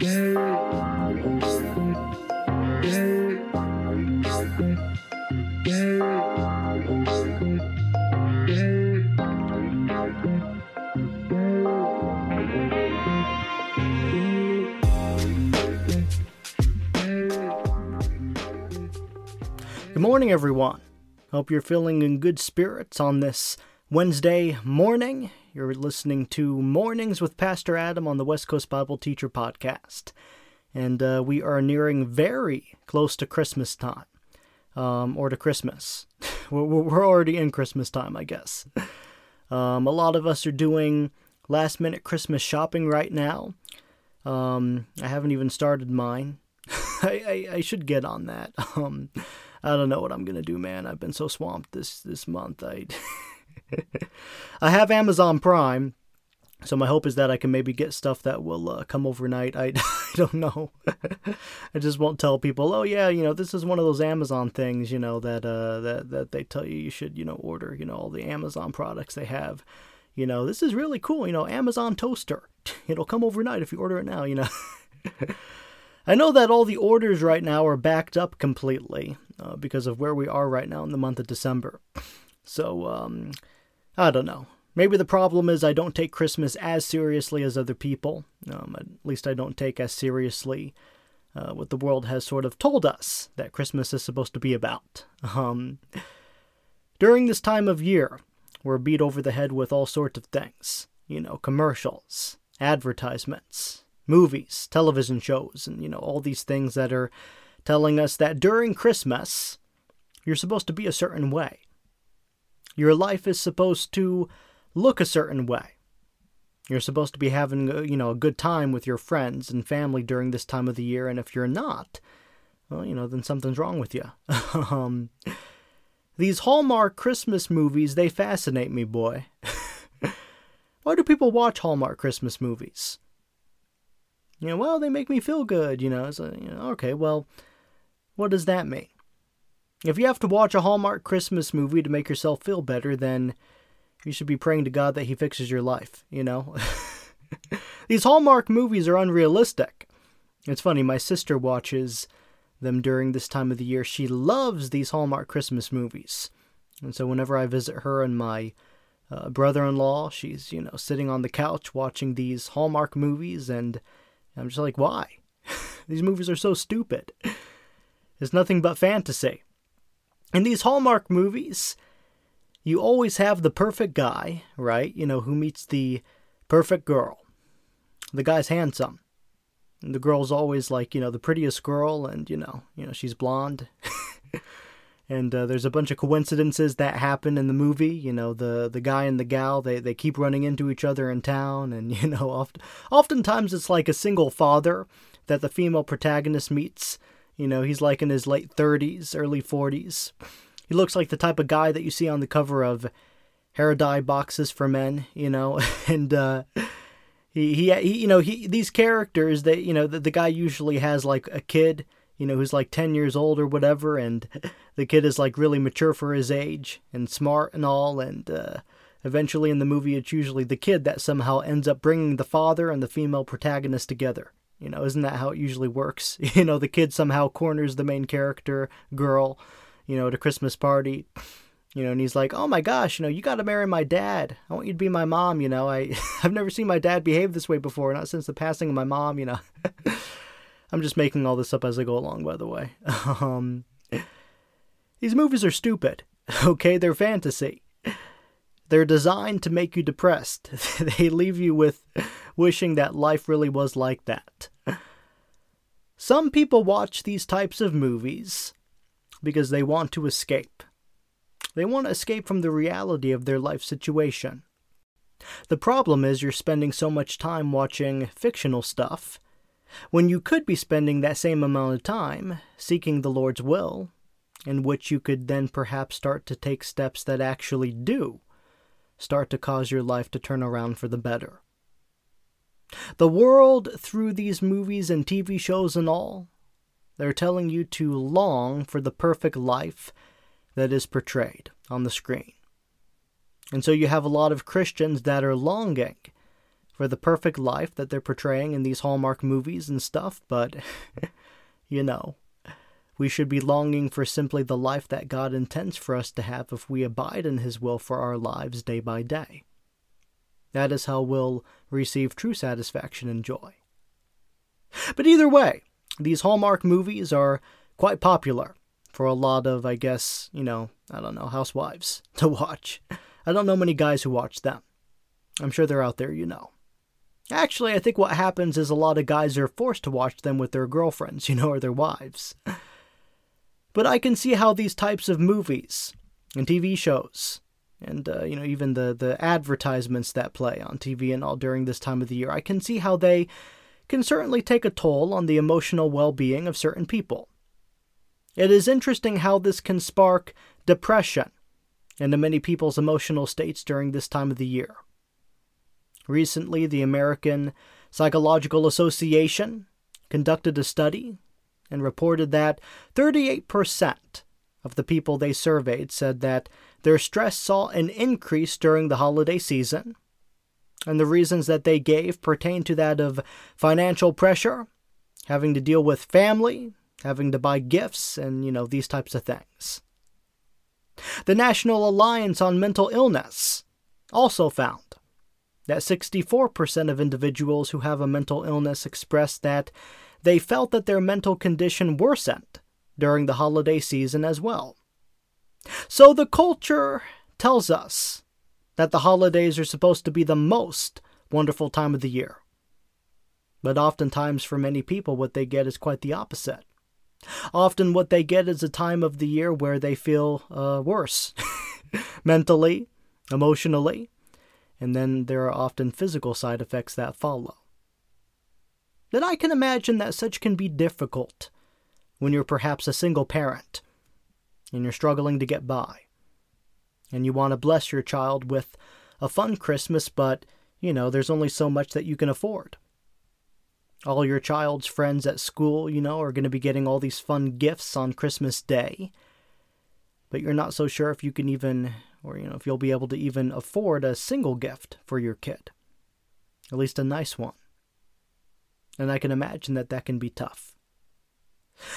Good morning, everyone. Hope you're feeling in good spirits on this Wednesday morning. You're listening to Mornings with Pastor Adam on the West Coast Bible Teacher Podcast. And uh, we are nearing very close to Christmas time, um, or to Christmas. we're already in Christmas time, I guess. Um, a lot of us are doing last minute Christmas shopping right now. Um, I haven't even started mine. I, I, I, should get on that. Um, I don't know what I'm gonna do, man. I've been so swamped this this month. I I have Amazon Prime, so my hope is that I can maybe get stuff that will uh, come overnight. I, I don't know. I just won't tell people. Oh yeah, you know this is one of those Amazon things. You know that uh, that that they tell you you should you know order. You know all the Amazon products they have. You know this is really cool. You know Amazon toaster. It'll come overnight if you order it now. You know. I know that all the orders right now are backed up completely uh, because of where we are right now in the month of December. So, um, I don't know. Maybe the problem is I don't take Christmas as seriously as other people. Um, at least I don't take as seriously uh, what the world has sort of told us that Christmas is supposed to be about. Um, during this time of year, we're beat over the head with all sorts of things. You know, commercials, advertisements, movies, television shows, and, you know, all these things that are telling us that during Christmas, you're supposed to be a certain way. Your life is supposed to look a certain way. You're supposed to be having, you know, a good time with your friends and family during this time of the year, and if you're not, well, you know, then something's wrong with you. um, these Hallmark Christmas movies, they fascinate me, boy. Why do people watch Hallmark Christmas movies? You know, well, they make me feel good, you know. So, you know, okay, well, what does that mean? If you have to watch a Hallmark Christmas movie to make yourself feel better, then you should be praying to God that He fixes your life, you know? These Hallmark movies are unrealistic. It's funny, my sister watches them during this time of the year. She loves these Hallmark Christmas movies. And so whenever I visit her and my uh, brother in law, she's, you know, sitting on the couch watching these Hallmark movies, and I'm just like, why? these movies are so stupid. It's nothing but fantasy. In these Hallmark movies, you always have the perfect guy, right? You know, who meets the perfect girl. The guy's handsome. And the girl's always like, you know, the prettiest girl and, you know, you know, she's blonde. and uh, there's a bunch of coincidences that happen in the movie. You know, the the guy and the gal they, they keep running into each other in town, and you know, oft, oftentimes it's like a single father that the female protagonist meets. You know, he's like in his late 30s, early 40s. He looks like the type of guy that you see on the cover of hair dye boxes for men. You know, and uh, he, he he you know he these characters that you know the, the guy usually has like a kid you know, who's like 10 years old or whatever, and the kid is like really mature for his age and smart and all, and uh, eventually in the movie it's usually the kid that somehow ends up bringing the father and the female protagonist together. You know, isn't that how it usually works? You know, the kid somehow corners the main character, girl, you know, at a Christmas party. You know, and he's like, "Oh my gosh, you know, you got to marry my dad. I want you to be my mom. You know, I I've never seen my dad behave this way before, not since the passing of my mom. You know." I'm just making all this up as I go along, by the way. Um, these movies are stupid. Okay, they're fantasy. They're designed to make you depressed. they leave you with wishing that life really was like that. Some people watch these types of movies because they want to escape. They want to escape from the reality of their life situation. The problem is you're spending so much time watching fictional stuff when you could be spending that same amount of time seeking the Lord's will, in which you could then perhaps start to take steps that actually do start to cause your life to turn around for the better. The world, through these movies and TV shows and all, they're telling you to long for the perfect life that is portrayed on the screen. And so you have a lot of Christians that are longing for the perfect life that they're portraying in these Hallmark movies and stuff, but you know, we should be longing for simply the life that God intends for us to have if we abide in His will for our lives day by day. That is how we'll receive true satisfaction and joy. But either way, these Hallmark movies are quite popular for a lot of, I guess, you know, I don't know, housewives to watch. I don't know many guys who watch them. I'm sure they're out there, you know. Actually, I think what happens is a lot of guys are forced to watch them with their girlfriends, you know, or their wives. But I can see how these types of movies and TV shows, and uh, you know, even the the advertisements that play on TV and all during this time of the year, I can see how they can certainly take a toll on the emotional well-being of certain people. It is interesting how this can spark depression into many people's emotional states during this time of the year. Recently, the American Psychological Association conducted a study and reported that 38% of the people they surveyed said that their stress saw an increase during the holiday season. And the reasons that they gave pertain to that of financial pressure, having to deal with family, having to buy gifts, and, you know, these types of things. The National Alliance on Mental Illness also found that 64% of individuals who have a mental illness expressed that they felt that their mental condition worsened during the holiday season as well. So the culture tells us that the holidays are supposed to be the most wonderful time of the year. But oftentimes, for many people, what they get is quite the opposite. Often, what they get is a time of the year where they feel uh, worse mentally, emotionally, and then there are often physical side effects that follow. Then I can imagine that such can be difficult when you're perhaps a single parent and you're struggling to get by. And you want to bless your child with a fun Christmas, but, you know, there's only so much that you can afford. All your child's friends at school, you know, are going to be getting all these fun gifts on Christmas Day. But you're not so sure if you can even, or, you know, if you'll be able to even afford a single gift for your kid. At least a nice one and I can imagine that that can be tough.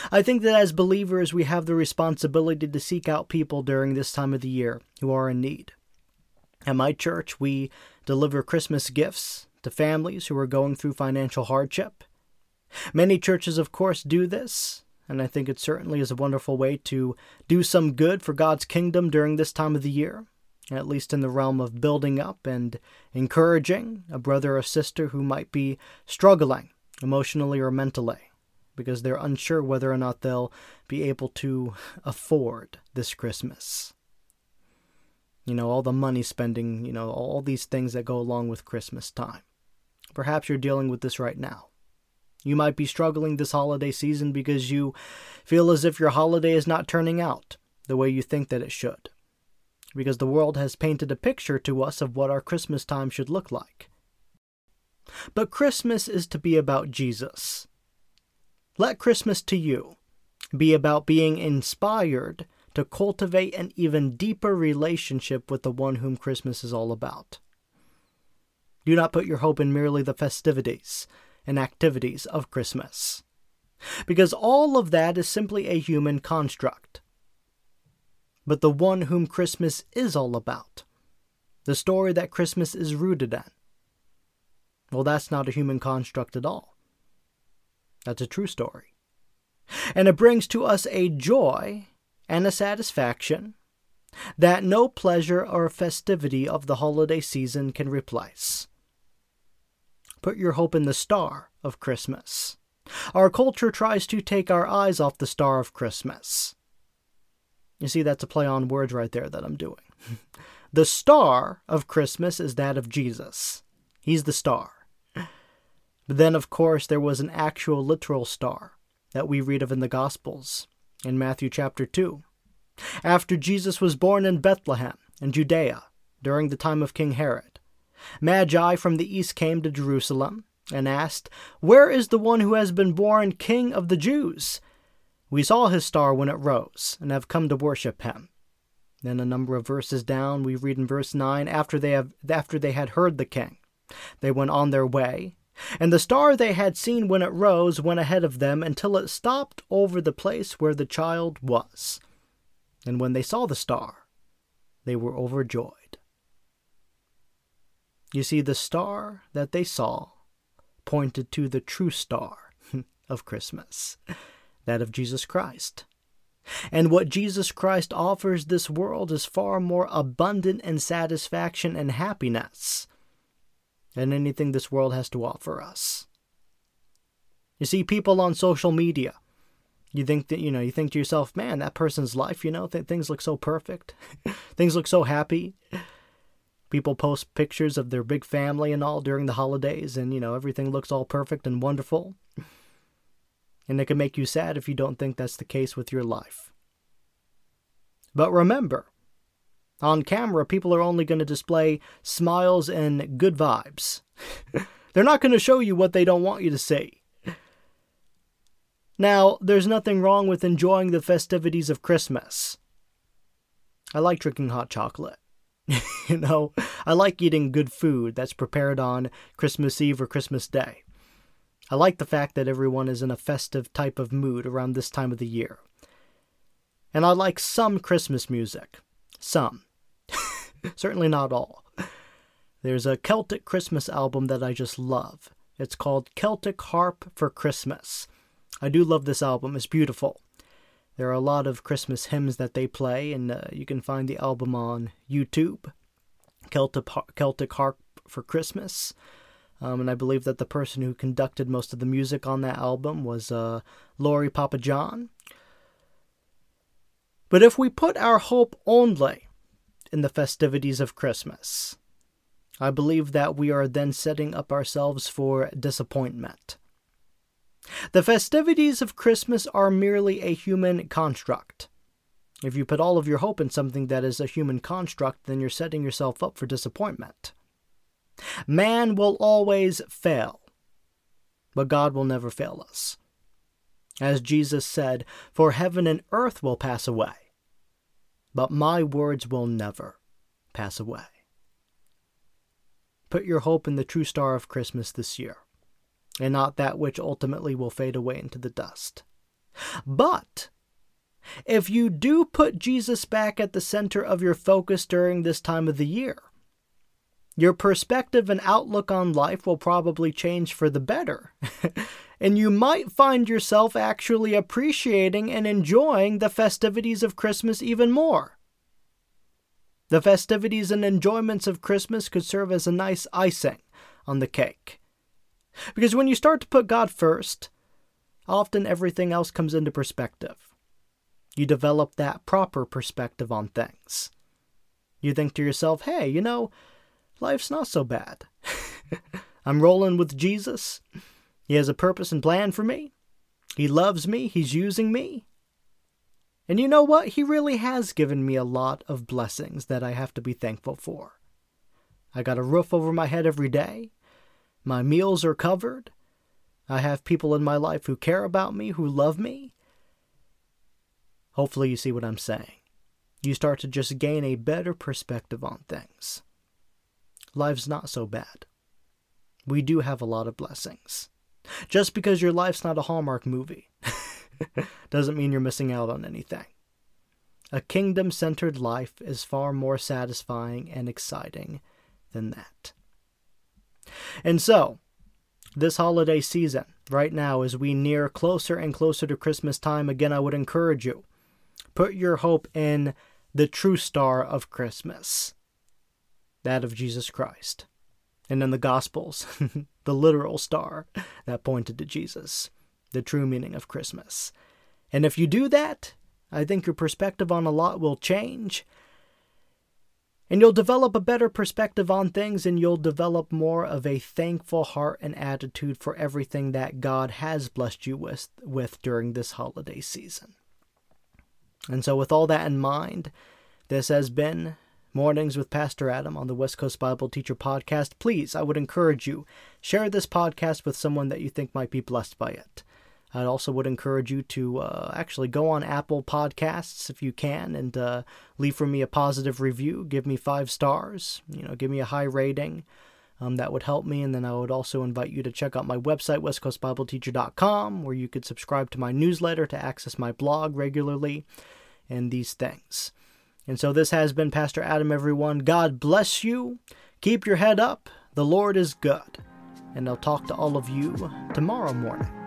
I think that as believers, we have the responsibility to seek out people during this time of the year who are in need. At my church, we deliver Christmas gifts to families who are going through financial hardship. Many churches, of course, do this, and I think it certainly is a wonderful way to do some good for God's kingdom during this time of the year, at least in the realm of building up and encouraging a brother or sister who might be struggling emotionally or mentally, because they're unsure whether or not they'll be able to afford this Christmas. You know, all the money spending, you know, all these things that go along with Christmas time. Perhaps you're dealing with this right now. You might be struggling this holiday season because you feel as if your holiday is not turning out the way you think that it should. Because the world has painted a picture to us of what our Christmas time should look like. But Christmas is to be about Jesus. Let Christmas to you be about being inspired to cultivate an even deeper relationship with the one whom Christmas is all about. Do not put your hope in merely the festivities and activities of Christmas, because all of that is simply a human construct. But the one whom Christmas is all about, the story that Christmas is rooted in, well, that's not a human construct at all. That's a true story. And it brings to us a joy and a satisfaction that no pleasure or festivity of the holiday season can replace. Put your hope in the star of Christmas. Our culture tries to take our eyes off the star of Christmas. You see, that's a play on words right there that I'm doing. the star of Christmas is that of Jesus. He's the star. But then, of course, there was an actual literal star that we read of in the Gospels in Matthew chapter 2. After Jesus was born in Bethlehem in Judea during the time of King Herod, Magi from the east came to Jerusalem and asked, Where is the one who has been born King of the Jews? We saw his star when it rose and have come to worship him. Then a number of verses down, we read in verse 9, after they, have, after they had heard the king, they went on their way, and the star they had seen when it rose went ahead of them until it stopped over the place where the child was. And when they saw the star, they were overjoyed. You see, the star that they saw pointed to the true star of Christmas, that of Jesus Christ. And what Jesus Christ offers this world is far more abundant in satisfaction and happiness than anything this world has to offer us. You see, people on social media, you think that, you know, you think to yourself, man, that person's life, you know, th- things look so perfect. things look so happy. People post pictures of their big family and all during the holidays, and, you know, everything looks all perfect and wonderful. And it can make you sad if you don't think that's the case with your life. But remember, on camera, people are only going to display smiles and good vibes. They're not going to show you what they don't want you to see. Now, there's nothing wrong with enjoying the festivities of Christmas. I like drinking hot chocolate. you know, I like eating good food that's prepared on Christmas Eve or Christmas Day. I like the fact that everyone is in a festive type of mood around this time of the year. And I like some Christmas music. Some. Certainly not all. There's a Celtic Christmas album that I just love. It's called Celtic Harp for Christmas. I do love this album, it's beautiful. There are a lot of Christmas hymns that they play, and uh, you can find the album on YouTube. Celtic, Celtic Harp for Christmas. Um, and I believe that the person who conducted most of the music on that album was uh, Lori Pappajohn. But if we put our hope only in the festivities of Christmas, I believe that we are then setting up ourselves for disappointment. The festivities of Christmas are merely a human construct. If you put all of your hope in something that is a human construct, then you're setting yourself up for disappointment. Man will always fail, but God will never fail us. As Jesus said, For heaven and earth will pass away, but my words will never pass away. Put your hope in the true star of Christmas this year and not that which ultimately will fade away into the dust. But if you do put Jesus back at the center of your focus during this time of the year, your perspective and outlook on life will probably change for the better. and you might find yourself actually appreciating and enjoying the festivities of Christmas even more. The festivities and enjoyments of Christmas could serve as a nice icing on the cake. Because when you start to put God first, often everything else comes into perspective. You develop that proper perspective on things. You think to yourself, hey, you know, life's not so bad. I'm rolling with Jesus. He has a purpose and plan for me. He loves me. He's using me. And you know what? He really has given me a lot of blessings that I have to be thankful for. I got a roof over my head every day. My meals are covered. I have people in my life who care about me, who love me. Hopefully, you see what I'm saying. You start to just gain a better perspective on things. Life's not so bad. We do have a lot of blessings. Just because your life's not a Hallmark movie doesn't mean you're missing out on anything. A kingdom centered life is far more satisfying and exciting than that. And so, this holiday season, right now, as we near closer and closer to Christmas time, again, I would encourage you put your hope in the true star of Christmas, that of Jesus Christ. And in the Gospels, the literal star that pointed to Jesus, the true meaning of Christmas. And if you do that, I think your perspective on a lot will change. And you'll develop a better perspective on things and you'll develop more of a thankful heart and attitude for everything that God has blessed you with, with during this holiday season. And so, with all that in mind, this has been Mornings with Pastor Adam on the West Coast Bible Teacher Podcast. Please, I would encourage you, share this podcast with someone that you think might be blessed by it. I also would encourage you to uh, actually go on Apple Podcasts if you can and uh, leave for me a positive review. Give me five stars. You know, give me a high rating. Um, that would help me. And then I would also invite you to check out my website, westcoastbibleteacher.com, where you could subscribe to my newsletter to access my blog regularly and these things. And so this has been Pastor Adam, everyone. God bless you. Keep your head up. The Lord is good. And I'll talk to all of you tomorrow morning.